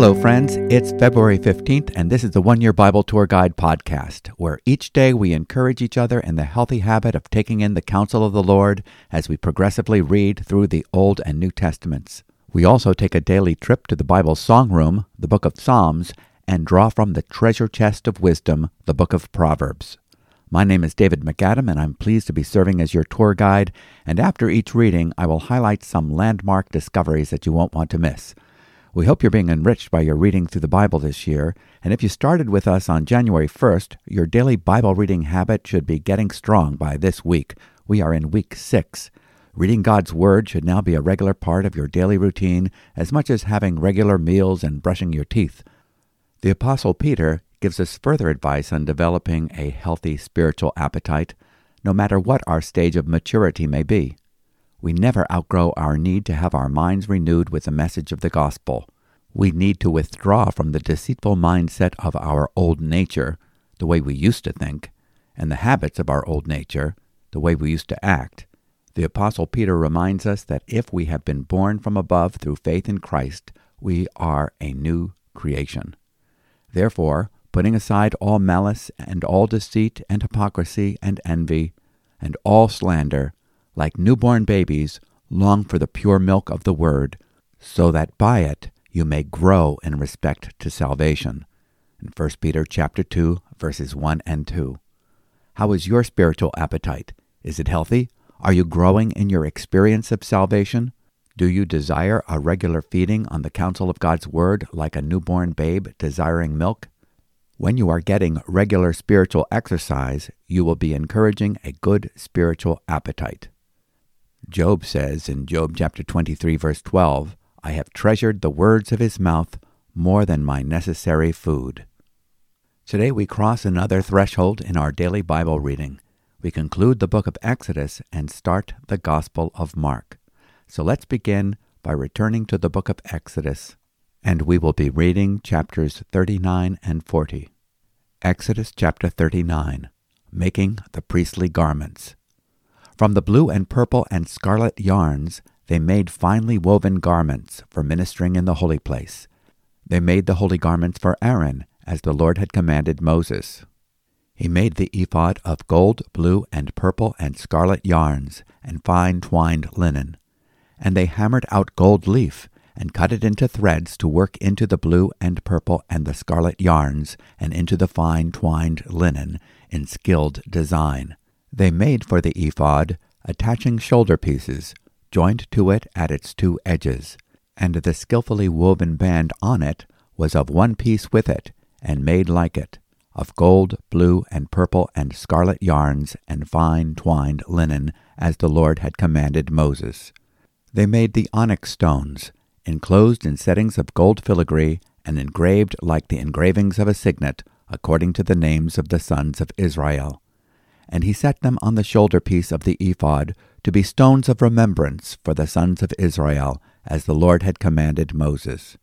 Hello, friends. It's February 15th, and this is the One Year Bible Tour Guide podcast, where each day we encourage each other in the healthy habit of taking in the counsel of the Lord as we progressively read through the Old and New Testaments. We also take a daily trip to the Bible song room, the book of Psalms, and draw from the treasure chest of wisdom, the book of Proverbs. My name is David MacAdam, and I'm pleased to be serving as your tour guide. And after each reading, I will highlight some landmark discoveries that you won't want to miss. We hope you're being enriched by your reading through the Bible this year, and if you started with us on January 1st, your daily Bible reading habit should be getting strong by this week. We are in week 6. Reading God's Word should now be a regular part of your daily routine as much as having regular meals and brushing your teeth. The Apostle Peter gives us further advice on developing a healthy spiritual appetite, no matter what our stage of maturity may be. We never outgrow our need to have our minds renewed with the message of the gospel. We need to withdraw from the deceitful mindset of our old nature, the way we used to think, and the habits of our old nature, the way we used to act. The Apostle Peter reminds us that if we have been born from above through faith in Christ, we are a new creation. Therefore, putting aside all malice and all deceit and hypocrisy and envy and all slander, like newborn babies, long for the pure milk of the word, so that by it you may grow in respect to salvation. In 1 Peter chapter 2, verses 1 and 2. How is your spiritual appetite? Is it healthy? Are you growing in your experience of salvation? Do you desire a regular feeding on the counsel of God's Word like a newborn babe desiring milk? When you are getting regular spiritual exercise, you will be encouraging a good spiritual appetite. Job says in Job chapter 23 verse 12, I have treasured the words of his mouth more than my necessary food. Today we cross another threshold in our daily Bible reading. We conclude the book of Exodus and start the Gospel of Mark. So let's begin by returning to the book of Exodus, and we will be reading chapters 39 and 40. Exodus chapter 39 Making the Priestly Garments. From the blue and purple and scarlet yarns, they made finely woven garments for ministering in the holy place. They made the holy garments for Aaron, as the Lord had commanded Moses. He made the ephod of gold, blue, and purple and scarlet yarns, and fine twined linen. And they hammered out gold leaf, and cut it into threads to work into the blue and purple and the scarlet yarns, and into the fine twined linen, in skilled design. They made for the ephod attaching shoulder pieces, joined to it at its two edges, and the skilfully woven band on it was of one piece with it, and made like it, of gold, blue, and purple and scarlet yarns, and fine twined linen, as the Lord had commanded Moses. They made the onyx stones, enclosed in settings of gold filigree, and engraved like the engravings of a signet, according to the names of the sons of Israel and he set them on the shoulder piece of the ephod to be stones of remembrance for the sons of Israel, as the Lord had commanded Moses.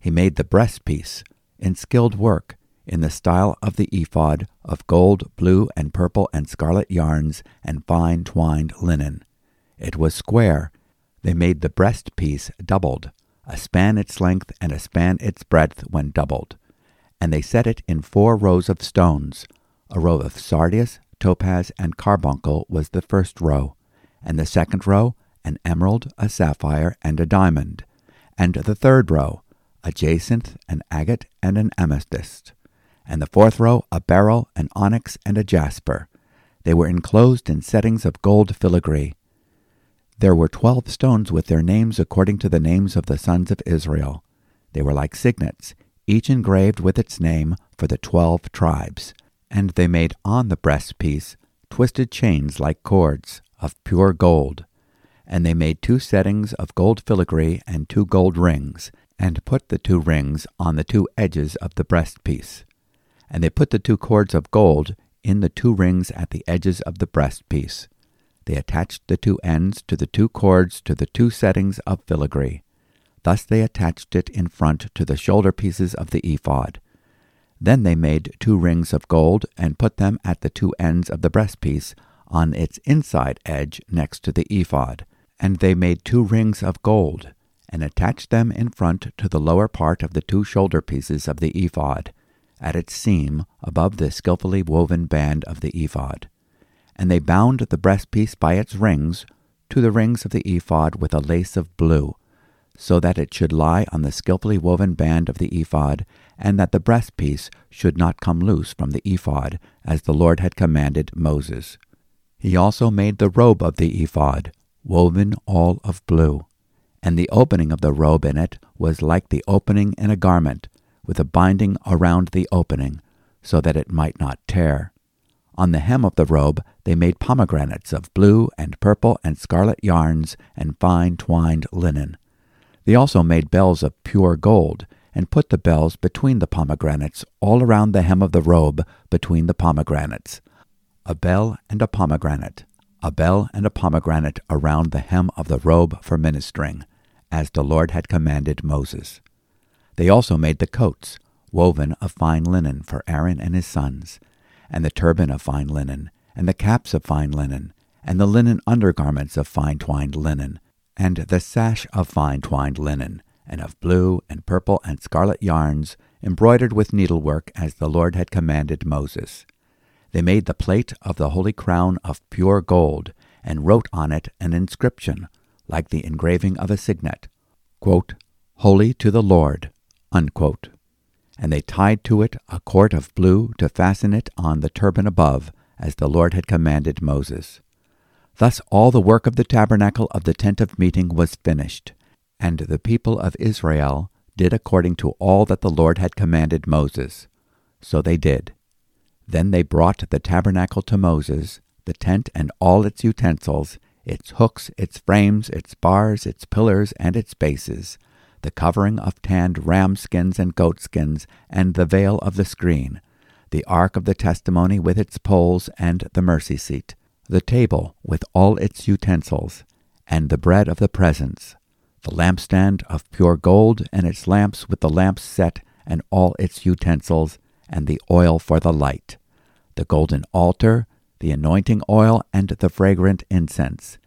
He made the breastpiece in skilled work, in the style of the ephod, of gold, blue, and purple and scarlet yarns, and fine twined linen. It was square. They made the breastpiece doubled, a span its length and a span its breadth when doubled. And they set it in four rows of stones, a row of sardius, topaz, and carbuncle was the first row, and the second row an emerald, a sapphire, and a diamond, and the third row a jacinth, an agate, and an amethyst, and the fourth row a beryl, an onyx, and a jasper. They were enclosed in settings of gold filigree. There were twelve stones with their names according to the names of the sons of Israel. They were like signets, each engraved with its name for the twelve tribes. And they made on the breastpiece twisted chains like cords of pure gold. And they made two settings of gold filigree and two gold rings, and put the two rings on the two edges of the breastpiece. And they put the two cords of gold in the two rings at the edges of the breastpiece. They attached the two ends to the two cords to the two settings of filigree. Thus they attached it in front to the shoulder pieces of the ephod. Then they made two rings of gold and put them at the two ends of the breastpiece on its inside edge next to the ephod. And they made two rings of gold, and attached them in front to the lower part of the two shoulder pieces of the ephod, at its seam above the skilfully woven band of the ephod. And they bound the breastpiece by its rings to the rings of the ephod with a lace of blue, so that it should lie on the skilfully woven band of the ephod, and that the breastpiece should not come loose from the ephod, as the Lord had commanded Moses. He also made the robe of the ephod, woven all of blue. And the opening of the robe in it was like the opening in a garment, with a binding around the opening, so that it might not tear. On the hem of the robe they made pomegranates of blue and purple and scarlet yarns and fine twined linen. They also made bells of pure gold, and put the bells between the pomegranates all around the hem of the robe between the pomegranates a bell and a pomegranate, a bell and a pomegranate around the hem of the robe for ministering, as the Lord had commanded Moses. They also made the coats, woven of fine linen for Aaron and his sons, and the turban of fine linen, and the caps of fine linen, and the linen undergarments of fine twined linen, and the sash of fine twined linen, and of blue and purple and scarlet yarns, embroidered with needlework as the Lord had commanded Moses. They made the plate of the holy crown of pure gold, and wrote on it an inscription, like the engraving of a signet, quote, Holy to the Lord. Unquote. And they tied to it a cord of blue to fasten it on the turban above, as the Lord had commanded Moses. Thus all the work of the tabernacle of the tent of meeting was finished, and the people of Israel did according to all that the Lord had commanded Moses. So they did. Then they brought the tabernacle to Moses, the tent and all its utensils, its hooks, its frames, its bars, its pillars, and its bases, the covering of tanned ram skins and goat skins, and the veil of the screen, the ark of the testimony with its poles and the mercy seat, the table with all its utensils, and the bread of the presence, the lampstand of pure gold and its lamps with the lamps set and all its utensils, and the oil for the light, the golden altar, the anointing oil, and the fragrant incense,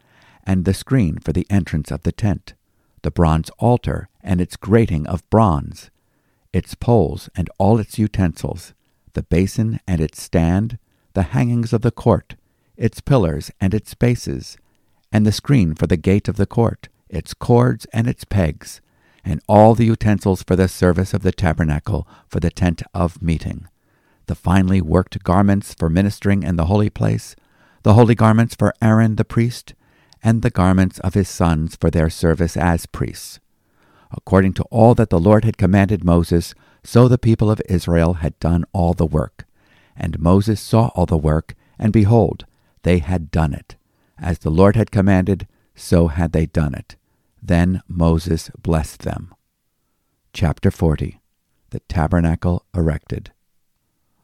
and the screen for the entrance of the tent, the bronze altar and its grating of bronze, its poles and all its utensils, the basin and its stand, the hangings of the court, its pillars and its bases, and the screen for the gate of the court, its cords and its pegs, and all the utensils for the service of the tabernacle for the tent of meeting, the finely worked garments for ministering in the holy place, the holy garments for Aaron the priest, and the garments of his sons for their service as priests. According to all that the Lord had commanded Moses, so the people of Israel had done all the work. And Moses saw all the work, and behold, they had done it. As the Lord had commanded, so had they done it. Then Moses blessed them. Chapter 40 The Tabernacle Erected.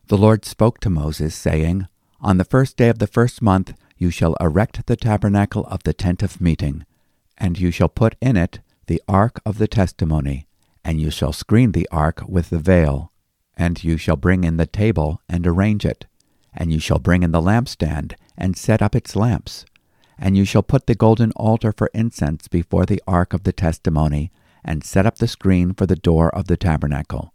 The Lord spoke to Moses, saying, On the first day of the first month you shall erect the tabernacle of the tent of meeting, and you shall put in it the ark of the testimony, and you shall screen the ark with the veil. And you shall bring in the table and arrange it, and you shall bring in the lampstand and set up its lamps and you shall put the golden altar for incense before the ark of the testimony, and set up the screen for the door of the tabernacle.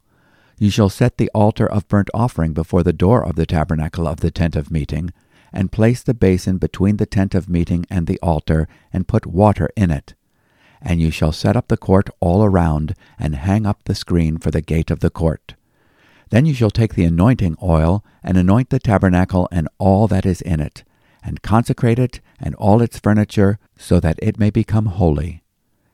You shall set the altar of burnt offering before the door of the tabernacle of the tent of meeting, and place the basin between the tent of meeting and the altar, and put water in it. And you shall set up the court all around, and hang up the screen for the gate of the court. Then you shall take the anointing oil, and anoint the tabernacle and all that is in it and consecrate it and all its furniture, so that it may become holy.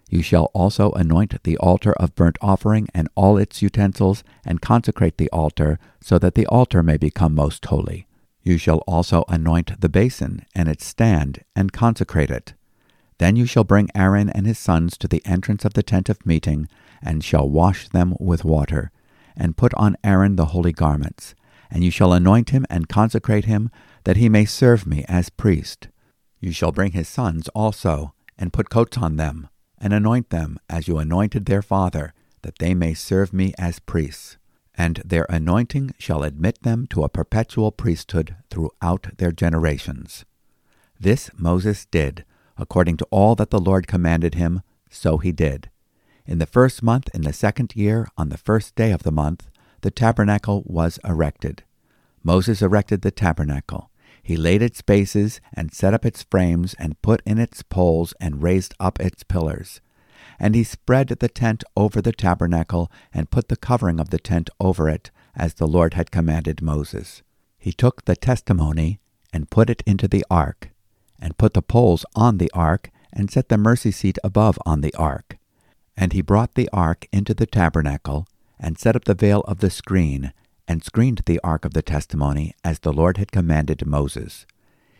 You shall also anoint the altar of burnt offering and all its utensils, and consecrate the altar, so that the altar may become most holy. You shall also anoint the basin and its stand, and consecrate it. Then you shall bring Aaron and his sons to the entrance of the tent of meeting, and shall wash them with water, and put on Aaron the holy garments. And you shall anoint him and consecrate him, that he may serve me as priest. You shall bring his sons also, and put coats on them, and anoint them as you anointed their father, that they may serve me as priests. And their anointing shall admit them to a perpetual priesthood throughout their generations. This Moses did, According to all that the Lord commanded him, so he did. In the first month, in the second year, on the first day of the month, the tabernacle was erected. Moses erected the tabernacle. He laid its bases and set up its frames and put in its poles and raised up its pillars. And he spread the tent over the tabernacle and put the covering of the tent over it, as the Lord had commanded Moses. He took the testimony and put it into the ark, and put the poles on the ark, and set the mercy seat above on the ark. And he brought the ark into the tabernacle, and set up the veil of the screen, and screened the ark of the testimony, as the Lord had commanded Moses.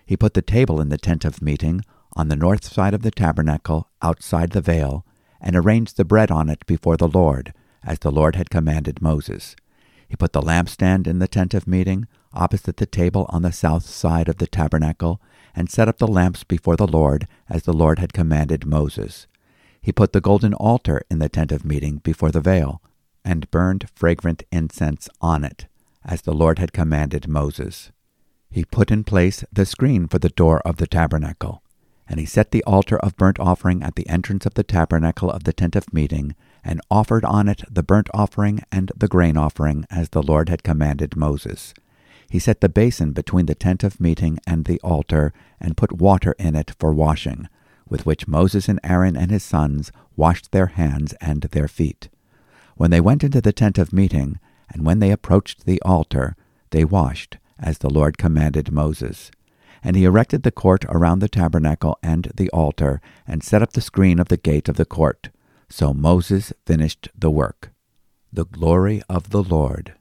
He put the table in the tent of meeting, on the north side of the tabernacle, outside the veil, and arranged the bread on it before the Lord, as the Lord had commanded Moses. He put the lampstand in the tent of meeting, opposite the table on the south side of the tabernacle, and set up the lamps before the Lord, as the Lord had commanded Moses. He put the golden altar in the tent of meeting before the veil, and burned fragrant incense on it, as the Lord had commanded Moses. He put in place the screen for the door of the tabernacle, and he set the altar of burnt offering at the entrance of the tabernacle of the tent of meeting, and offered on it the burnt offering and the grain offering, as the Lord had commanded Moses. He set the basin between the tent of meeting and the altar, and put water in it for washing, with which Moses and Aaron and his sons washed their hands and their feet. When they went into the tent of meeting, and when they approached the altar, they washed, as the Lord commanded Moses. And he erected the court around the tabernacle and the altar, and set up the screen of the gate of the court. So Moses finished the work. The glory of the Lord.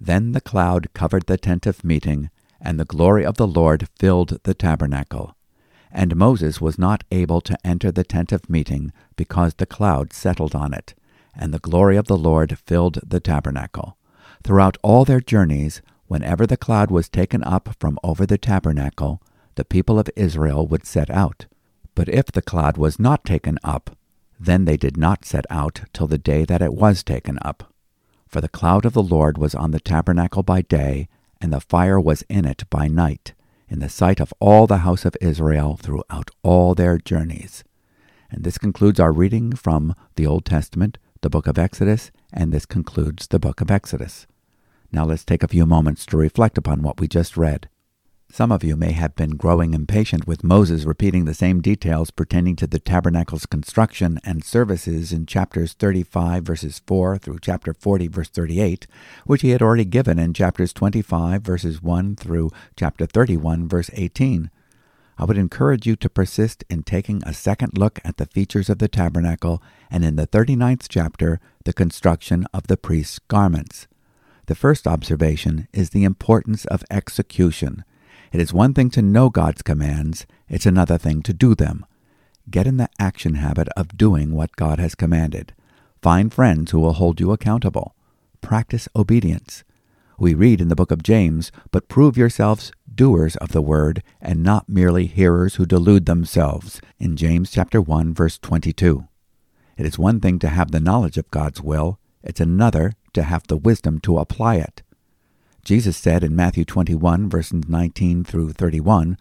Then the cloud covered the tent of meeting, and the glory of the Lord filled the tabernacle. And Moses was not able to enter the tent of meeting, because the cloud settled on it, and the glory of the Lord filled the tabernacle. Throughout all their journeys, whenever the cloud was taken up from over the tabernacle, the people of Israel would set out. But if the cloud was not taken up, then they did not set out till the day that it was taken up. For the cloud of the Lord was on the tabernacle by day, and the fire was in it by night, in the sight of all the house of Israel throughout all their journeys. And this concludes our reading from the Old Testament, the book of Exodus, and this concludes the book of Exodus. Now let's take a few moments to reflect upon what we just read. Some of you may have been growing impatient with Moses repeating the same details pertaining to the tabernacle's construction and services in chapters 35 verses 4 through chapter 40 verse 38, which he had already given in chapters 25 verses 1 through chapter 31 verse 18. I would encourage you to persist in taking a second look at the features of the tabernacle and in the 39th chapter, the construction of the priest's garments. The first observation is the importance of execution. It is one thing to know God's commands, it's another thing to do them. Get in the action habit of doing what God has commanded. Find friends who will hold you accountable. Practice obedience. We read in the book of James, But prove yourselves doers of the word, and not merely hearers who delude themselves, in James chapter 1, verse 22. It is one thing to have the knowledge of God's will, it's another to have the wisdom to apply it. Jesus said in Matthew 21, verses 19 through 31,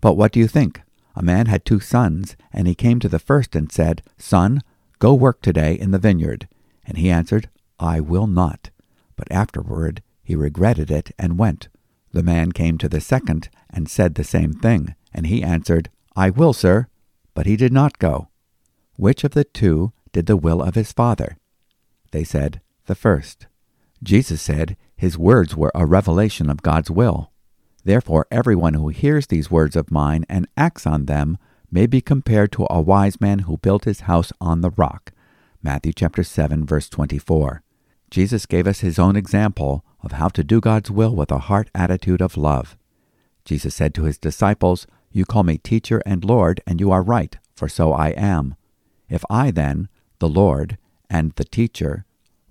But what do you think? A man had two sons, and he came to the first and said, Son, go work today in the vineyard. And he answered, I will not. But afterward he regretted it and went. The man came to the second and said the same thing, and he answered, I will, sir. But he did not go. Which of the two did the will of his father? They said, The first. Jesus said, his words were a revelation of God's will. Therefore, everyone who hears these words of mine and acts on them may be compared to a wise man who built his house on the rock. Matthew chapter 7 verse 24. Jesus gave us his own example of how to do God's will with a heart attitude of love. Jesus said to his disciples, You call me teacher and Lord, and you are right, for so I am. If I then, the Lord, and the teacher,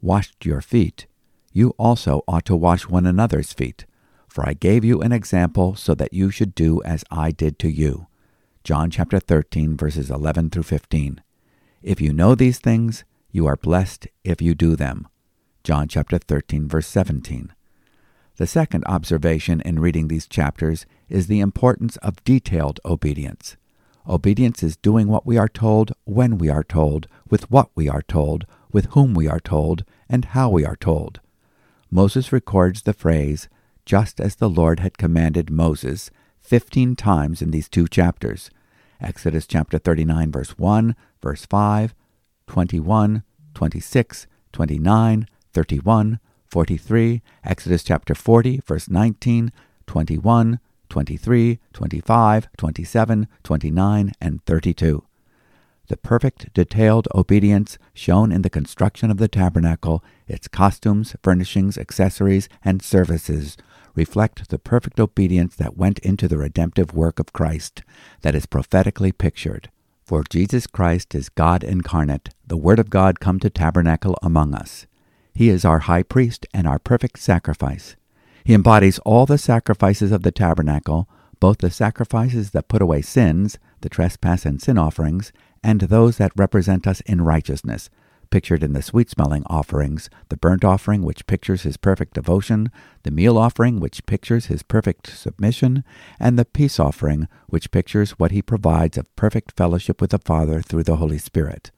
washed your feet, you also ought to wash one another's feet. For I gave you an example so that you should do as I did to you. John chapter 13, verses 11 through 15. If you know these things, you are blessed if you do them. John chapter 13, verse 17. The second observation in reading these chapters is the importance of detailed obedience. Obedience is doing what we are told, when we are told, with what we are told, with whom we are told, and how we are told. Moses records the phrase, just as the Lord had commanded Moses, 15 times in these two chapters. Exodus chapter 39, verse 1, verse 5, 21, 26, 29, 31, 43, Exodus chapter 40, verse 19, 21, 23, 25, 27, 29, and 32. The perfect, detailed obedience shown in the construction of the tabernacle, its costumes, furnishings, accessories, and services reflect the perfect obedience that went into the redemptive work of Christ that is prophetically pictured. For Jesus Christ is God incarnate, the Word of God come to tabernacle among us. He is our high priest and our perfect sacrifice. He embodies all the sacrifices of the tabernacle, both the sacrifices that put away sins, the trespass and sin offerings, and those that represent us in righteousness, pictured in the sweet smelling offerings, the burnt offering, which pictures his perfect devotion, the meal offering, which pictures his perfect submission, and the peace offering, which pictures what he provides of perfect fellowship with the Father through the Holy Spirit.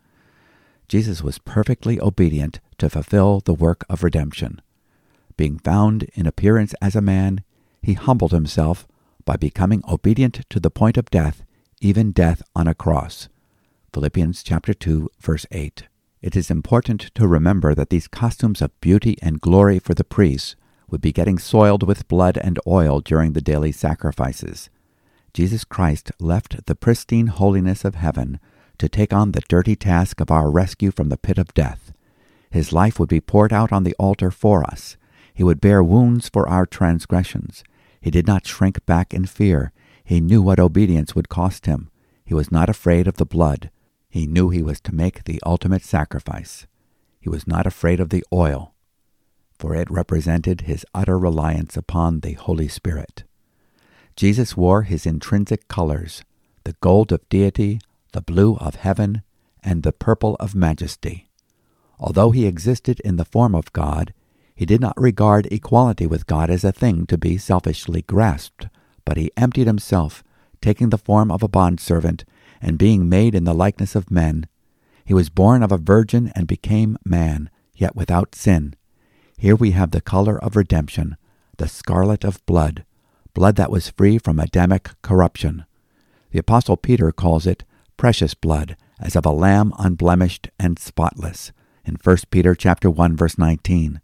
Jesus was perfectly obedient to fulfill the work of redemption. Being found in appearance as a man, he humbled himself by becoming obedient to the point of death, even death on a cross. Philippians chapter 2 verse 8. It is important to remember that these costumes of beauty and glory for the priests would be getting soiled with blood and oil during the daily sacrifices. Jesus Christ left the pristine holiness of heaven to take on the dirty task of our rescue from the pit of death. His life would be poured out on the altar for us. He would bear wounds for our transgressions. He did not shrink back in fear. He knew what obedience would cost him. He was not afraid of the blood. He knew he was to make the ultimate sacrifice. He was not afraid of the oil, for it represented his utter reliance upon the Holy Spirit. Jesus wore his intrinsic colors, the gold of deity, the blue of heaven, and the purple of majesty. Although he existed in the form of God, he did not regard equality with God as a thing to be selfishly grasped, but he emptied himself, taking the form of a bondservant and being made in the likeness of men. He was born of a virgin and became man, yet without sin. Here we have the color of redemption, the scarlet of blood, blood that was free from Adamic corruption. The Apostle Peter calls it precious blood, as of a lamb unblemished and spotless, in 1 Peter chapter 1 verse 19.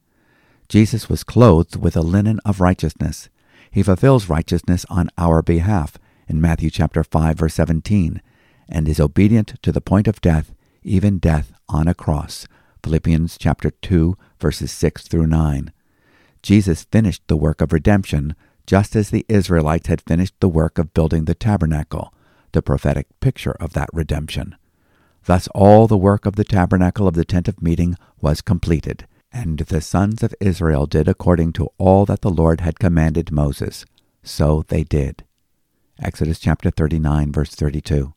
Jesus was clothed with a linen of righteousness. He fulfills righteousness on our behalf in Matthew chapter 5 verse 17 and is obedient to the point of death, even death on a cross. Philippians chapter 2 verses 6 through 9. Jesus finished the work of redemption just as the Israelites had finished the work of building the tabernacle, the prophetic picture of that redemption. Thus all the work of the tabernacle of the tent of meeting was completed, and the sons of Israel did according to all that the Lord had commanded Moses. So they did. Exodus chapter 39 verse 32.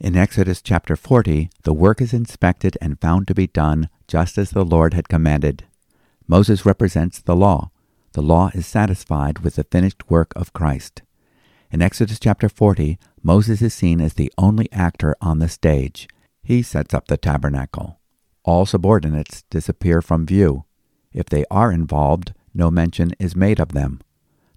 In Exodus chapter 40, the work is inspected and found to be done just as the Lord had commanded. Moses represents the law. The law is satisfied with the finished work of Christ. In Exodus chapter 40, Moses is seen as the only actor on the stage. He sets up the tabernacle. All subordinates disappear from view. If they are involved, no mention is made of them.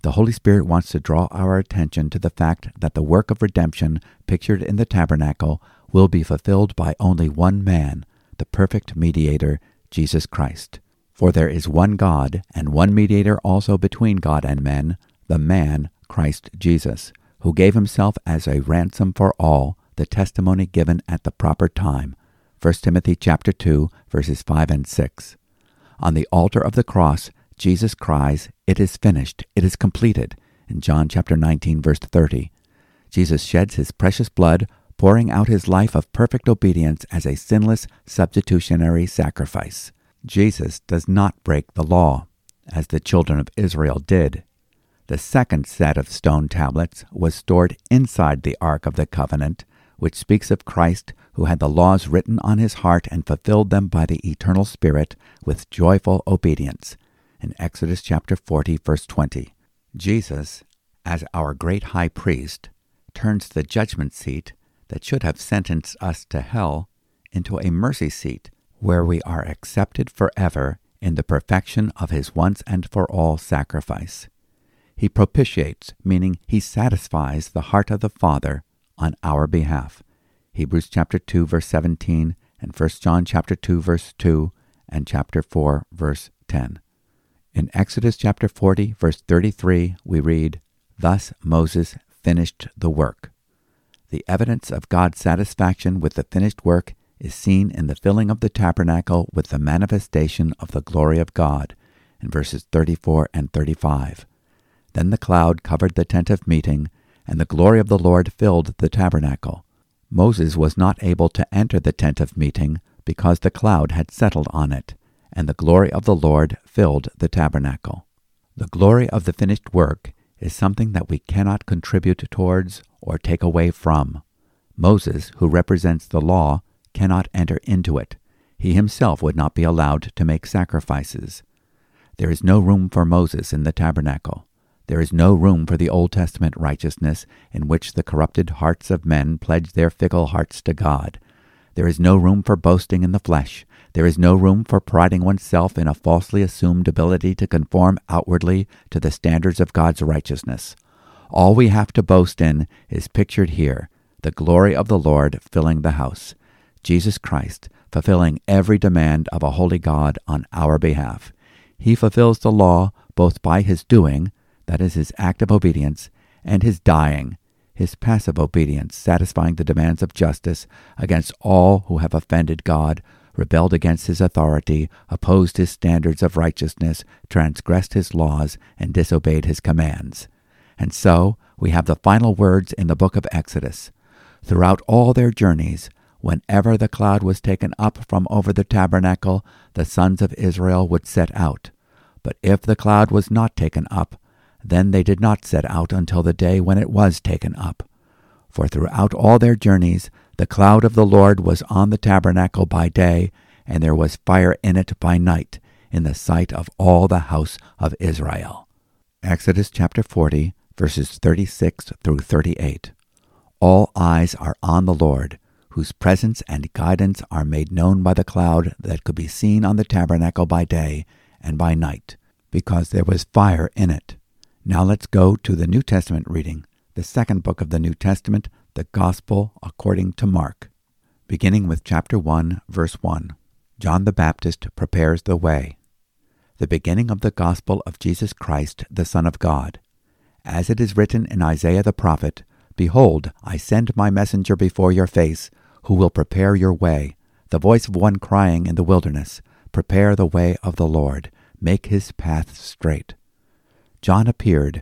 The Holy Spirit wants to draw our attention to the fact that the work of redemption pictured in the tabernacle will be fulfilled by only one man, the perfect mediator, Jesus Christ. For there is one God, and one mediator also between God and men, the man, Christ Jesus, who gave himself as a ransom for all, the testimony given at the proper time. 1 Timothy chapter 2, verses 5 and 6. On the altar of the cross, Jesus cries, It is finished, it is completed, in John chapter 19, verse 30. Jesus sheds his precious blood, pouring out his life of perfect obedience as a sinless substitutionary sacrifice. Jesus does not break the law, as the children of Israel did. The second set of stone tablets was stored inside the Ark of the Covenant, which speaks of Christ who had the laws written on his heart and fulfilled them by the eternal Spirit with joyful obedience in Exodus chapter 40, verse 20. Jesus, as our great high priest, turns the judgment seat, that should have sentenced us to hell into a mercy seat where we are accepted forever in the perfection of his once and for all sacrifice. He propitiates, meaning he satisfies the heart of the Father on our behalf. Hebrews chapter 2 verse 17 and 1 John chapter 2 verse 2 and chapter 4 verse 10. In Exodus chapter 40 verse 33 we read, Thus Moses finished the work. The evidence of God's satisfaction with the finished work is seen in the filling of the tabernacle with the manifestation of the glory of God in verses 34 and 35. Then the cloud covered the tent of meeting, and the glory of the Lord filled the tabernacle. Moses was not able to enter the tent of meeting because the cloud had settled on it, and the glory of the Lord filled the tabernacle. The glory of the finished work is something that we cannot contribute towards or take away from. Moses, who represents the law, cannot enter into it. He himself would not be allowed to make sacrifices. There is no room for Moses in the tabernacle. There is no room for the Old Testament righteousness in which the corrupted hearts of men pledge their fickle hearts to God. There is no room for boasting in the flesh. There is no room for priding oneself in a falsely assumed ability to conform outwardly to the standards of God's righteousness. All we have to boast in is pictured here the glory of the Lord filling the house. Jesus Christ, fulfilling every demand of a holy God on our behalf. He fulfills the law both by his doing, that is, his act of obedience, and his dying, his passive obedience, satisfying the demands of justice against all who have offended God, rebelled against his authority, opposed his standards of righteousness, transgressed his laws, and disobeyed his commands. And so we have the final words in the book of Exodus. Throughout all their journeys, whenever the cloud was taken up from over the tabernacle, the sons of Israel would set out. But if the cloud was not taken up, then they did not set out until the day when it was taken up. For throughout all their journeys, the cloud of the Lord was on the tabernacle by day, and there was fire in it by night, in the sight of all the house of Israel. Exodus chapter 40, verses 36 through 38. All eyes are on the Lord, whose presence and guidance are made known by the cloud that could be seen on the tabernacle by day and by night, because there was fire in it. Now let's go to the New Testament reading, the second book of the New Testament, the Gospel according to Mark. Beginning with chapter 1, verse 1. John the Baptist prepares the way. The beginning of the Gospel of Jesus Christ, the Son of God. As it is written in Isaiah the prophet, Behold, I send my messenger before your face, who will prepare your way, the voice of one crying in the wilderness, Prepare the way of the Lord, make his path straight. John appeared,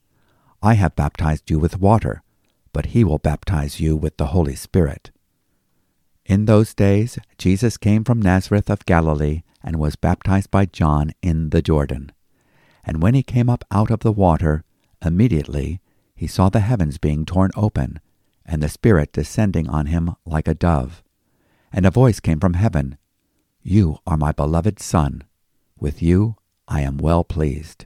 I have baptized you with water, but he will baptize you with the Holy Spirit. In those days Jesus came from Nazareth of Galilee and was baptized by John in the Jordan. And when he came up out of the water, immediately he saw the heavens being torn open, and the Spirit descending on him like a dove. And a voice came from heaven, You are my beloved Son with you I am well pleased.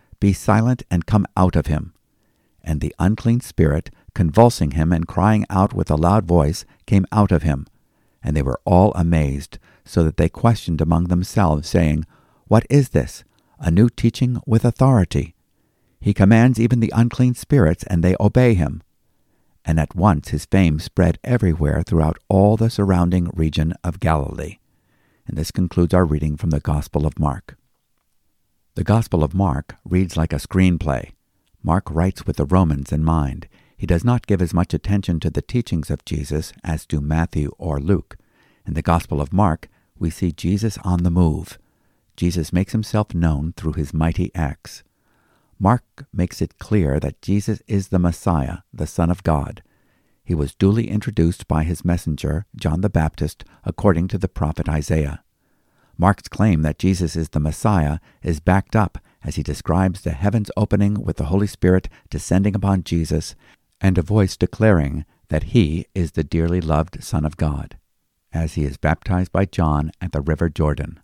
Be silent and come out of him. And the unclean spirit, convulsing him and crying out with a loud voice, came out of him. And they were all amazed, so that they questioned among themselves, saying, What is this? A new teaching with authority. He commands even the unclean spirits, and they obey him. And at once his fame spread everywhere throughout all the surrounding region of Galilee. And this concludes our reading from the Gospel of Mark. The Gospel of Mark reads like a screenplay. Mark writes with the Romans in mind. He does not give as much attention to the teachings of Jesus as do Matthew or Luke. In the Gospel of Mark, we see Jesus on the move. Jesus makes himself known through his mighty acts. Mark makes it clear that Jesus is the Messiah, the Son of God. He was duly introduced by his messenger, John the Baptist, according to the prophet Isaiah. Mark's claim that Jesus is the Messiah is backed up as he describes the heavens opening with the Holy Spirit descending upon Jesus and a voice declaring that he is the dearly loved Son of God, as he is baptized by John at the river Jordan.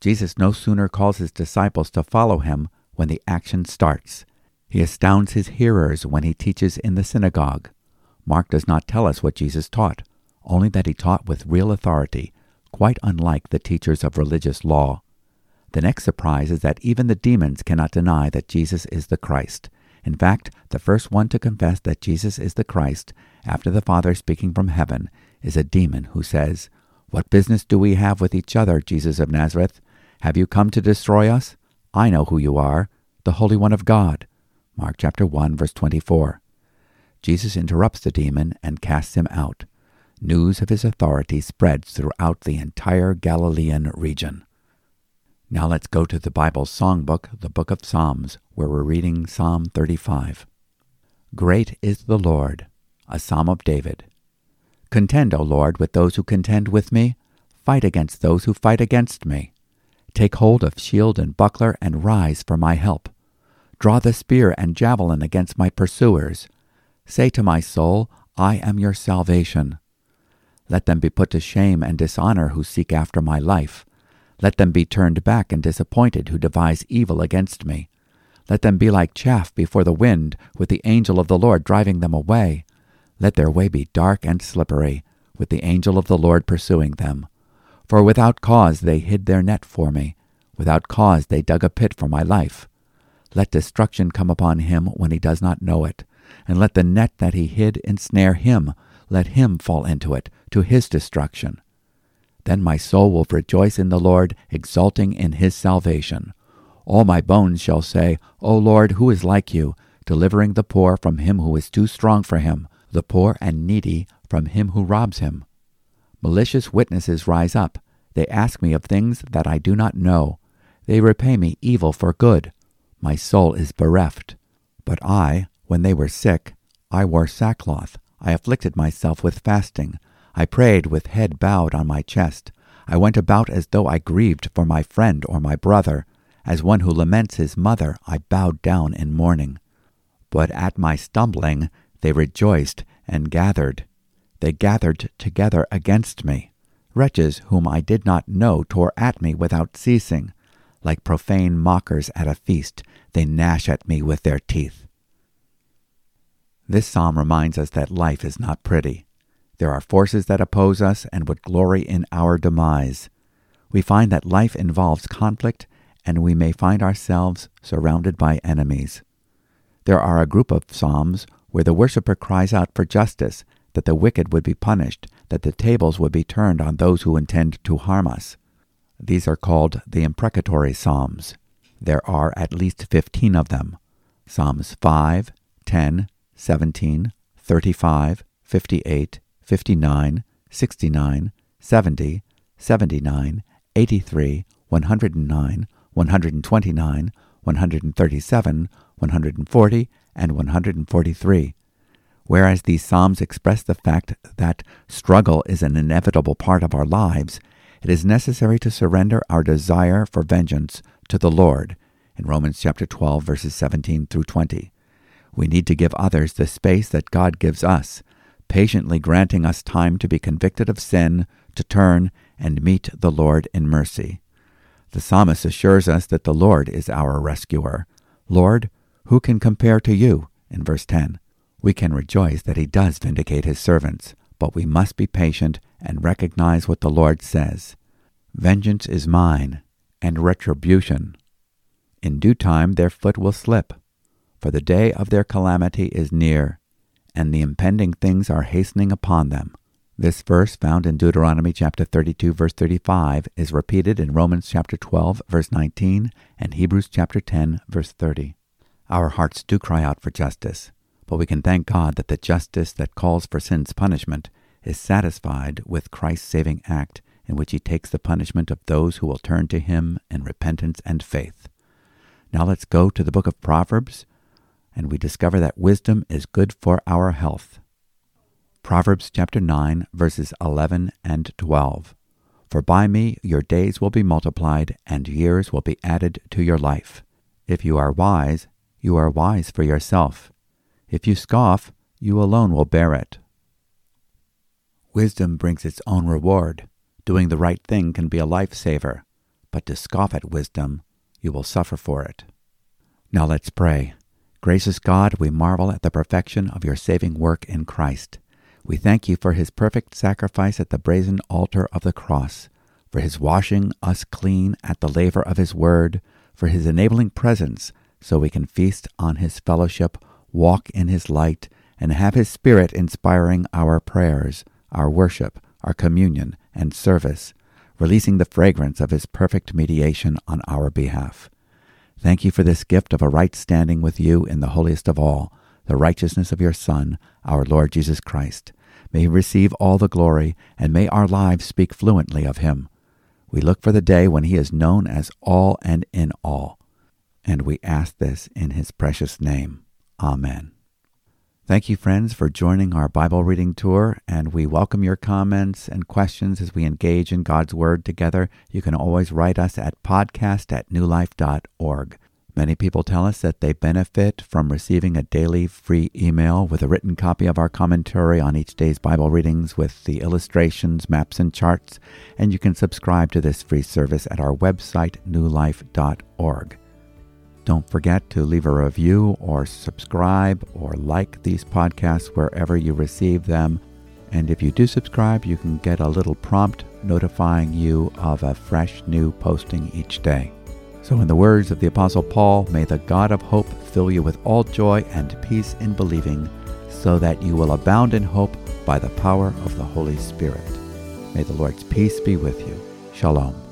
Jesus no sooner calls his disciples to follow him when the action starts. He astounds his hearers when he teaches in the synagogue. Mark does not tell us what Jesus taught, only that he taught with real authority, quite unlike the teachers of religious law. The next surprise is that even the demons cannot deny that Jesus is the Christ. In fact, the first one to confess that Jesus is the Christ, after the Father speaking from heaven, is a demon who says, What business do we have with each other, Jesus of Nazareth? Have you come to destroy us? I know who you are, the Holy One of God. Mark chapter 1 verse 24. Jesus interrupts the demon and casts him out. News of his authority spreads throughout the entire Galilean region. Now let's go to the Bible's songbook, the book of Psalms, where we're reading Psalm 35. Great is the Lord, a psalm of David. Contend, O Lord, with those who contend with me. Fight against those who fight against me. Take hold of shield and buckler and rise for my help. Draw the spear and javelin against my pursuers. Say to my soul, I am your salvation. Let them be put to shame and dishonor who seek after my life. Let them be turned back and disappointed who devise evil against me. Let them be like chaff before the wind, with the angel of the Lord driving them away. Let their way be dark and slippery, with the angel of the Lord pursuing them. For without cause they hid their net for me. Without cause they dug a pit for my life. Let destruction come upon him when he does not know it, and let the net that he hid ensnare him. Let him fall into it, to his destruction. Then my soul will rejoice in the Lord, exulting in his salvation. All my bones shall say, O Lord, who is like you, delivering the poor from him who is too strong for him, the poor and needy from him who robs him. Malicious witnesses rise up. They ask me of things that I do not know. They repay me evil for good. My soul is bereft. But I, when they were sick, I wore sackcloth. I afflicted myself with fasting. I prayed with head bowed on my chest. I went about as though I grieved for my friend or my brother. As one who laments his mother, I bowed down in mourning. But at my stumbling, they rejoiced and gathered. They gathered together against me. Wretches whom I did not know tore at me without ceasing. Like profane mockers at a feast, they gnash at me with their teeth. This psalm reminds us that life is not pretty. There are forces that oppose us and would glory in our demise. We find that life involves conflict, and we may find ourselves surrounded by enemies. There are a group of psalms where the worshiper cries out for justice that the wicked would be punished, that the tables would be turned on those who intend to harm us. These are called the imprecatory Psalms. There are at least 15 of them Psalms 5, 10, 17, 35, 58, 59, 69, 70, 79, 83, 109, 129, 137, 140, and 143. Whereas these Psalms express the fact that struggle is an inevitable part of our lives, it is necessary to surrender our desire for vengeance to the Lord in Romans chapter 12 verses 17 through 20. We need to give others the space that God gives us, patiently granting us time to be convicted of sin, to turn and meet the Lord in mercy. The psalmist assures us that the Lord is our rescuer. Lord, who can compare to you? In verse 10. We can rejoice that he does vindicate his servants, but we must be patient and recognize what the Lord says. Vengeance is mine, and retribution. In due time their foot will slip, for the day of their calamity is near, and the impending things are hastening upon them. This verse, found in Deuteronomy chapter 32, verse 35, is repeated in Romans chapter 12, verse 19, and Hebrews chapter 10, verse 30. Our hearts do cry out for justice, but we can thank God that the justice that calls for sin's punishment is satisfied with Christ's saving act in which he takes the punishment of those who will turn to him in repentance and faith. Now let's go to the book of Proverbs, and we discover that wisdom is good for our health. Proverbs chapter 9, verses 11 and 12. For by me your days will be multiplied, and years will be added to your life. If you are wise, you are wise for yourself. If you scoff, you alone will bear it. Wisdom brings its own reward. Doing the right thing can be a lifesaver, but to scoff at wisdom, you will suffer for it. Now let's pray. Gracious God, we marvel at the perfection of your saving work in Christ. We thank you for his perfect sacrifice at the brazen altar of the cross, for his washing us clean at the laver of his word, for his enabling presence so we can feast on his fellowship, walk in his light, and have his spirit inspiring our prayers, our worship, our communion, and service, releasing the fragrance of his perfect mediation on our behalf. Thank you for this gift of a right standing with you in the holiest of all, the righteousness of your Son, our Lord Jesus Christ. May he receive all the glory, and may our lives speak fluently of him. We look for the day when he is known as all and in all. And we ask this in his precious name. Amen. Thank you, friends, for joining our Bible reading tour, and we welcome your comments and questions as we engage in God's Word together. You can always write us at podcast at newlife.org. Many people tell us that they benefit from receiving a daily free email with a written copy of our commentary on each day's Bible readings with the illustrations, maps, and charts, and you can subscribe to this free service at our website, newlife.org. Don't forget to leave a review or subscribe or like these podcasts wherever you receive them. And if you do subscribe, you can get a little prompt notifying you of a fresh new posting each day. So, in the words of the Apostle Paul, may the God of hope fill you with all joy and peace in believing, so that you will abound in hope by the power of the Holy Spirit. May the Lord's peace be with you. Shalom.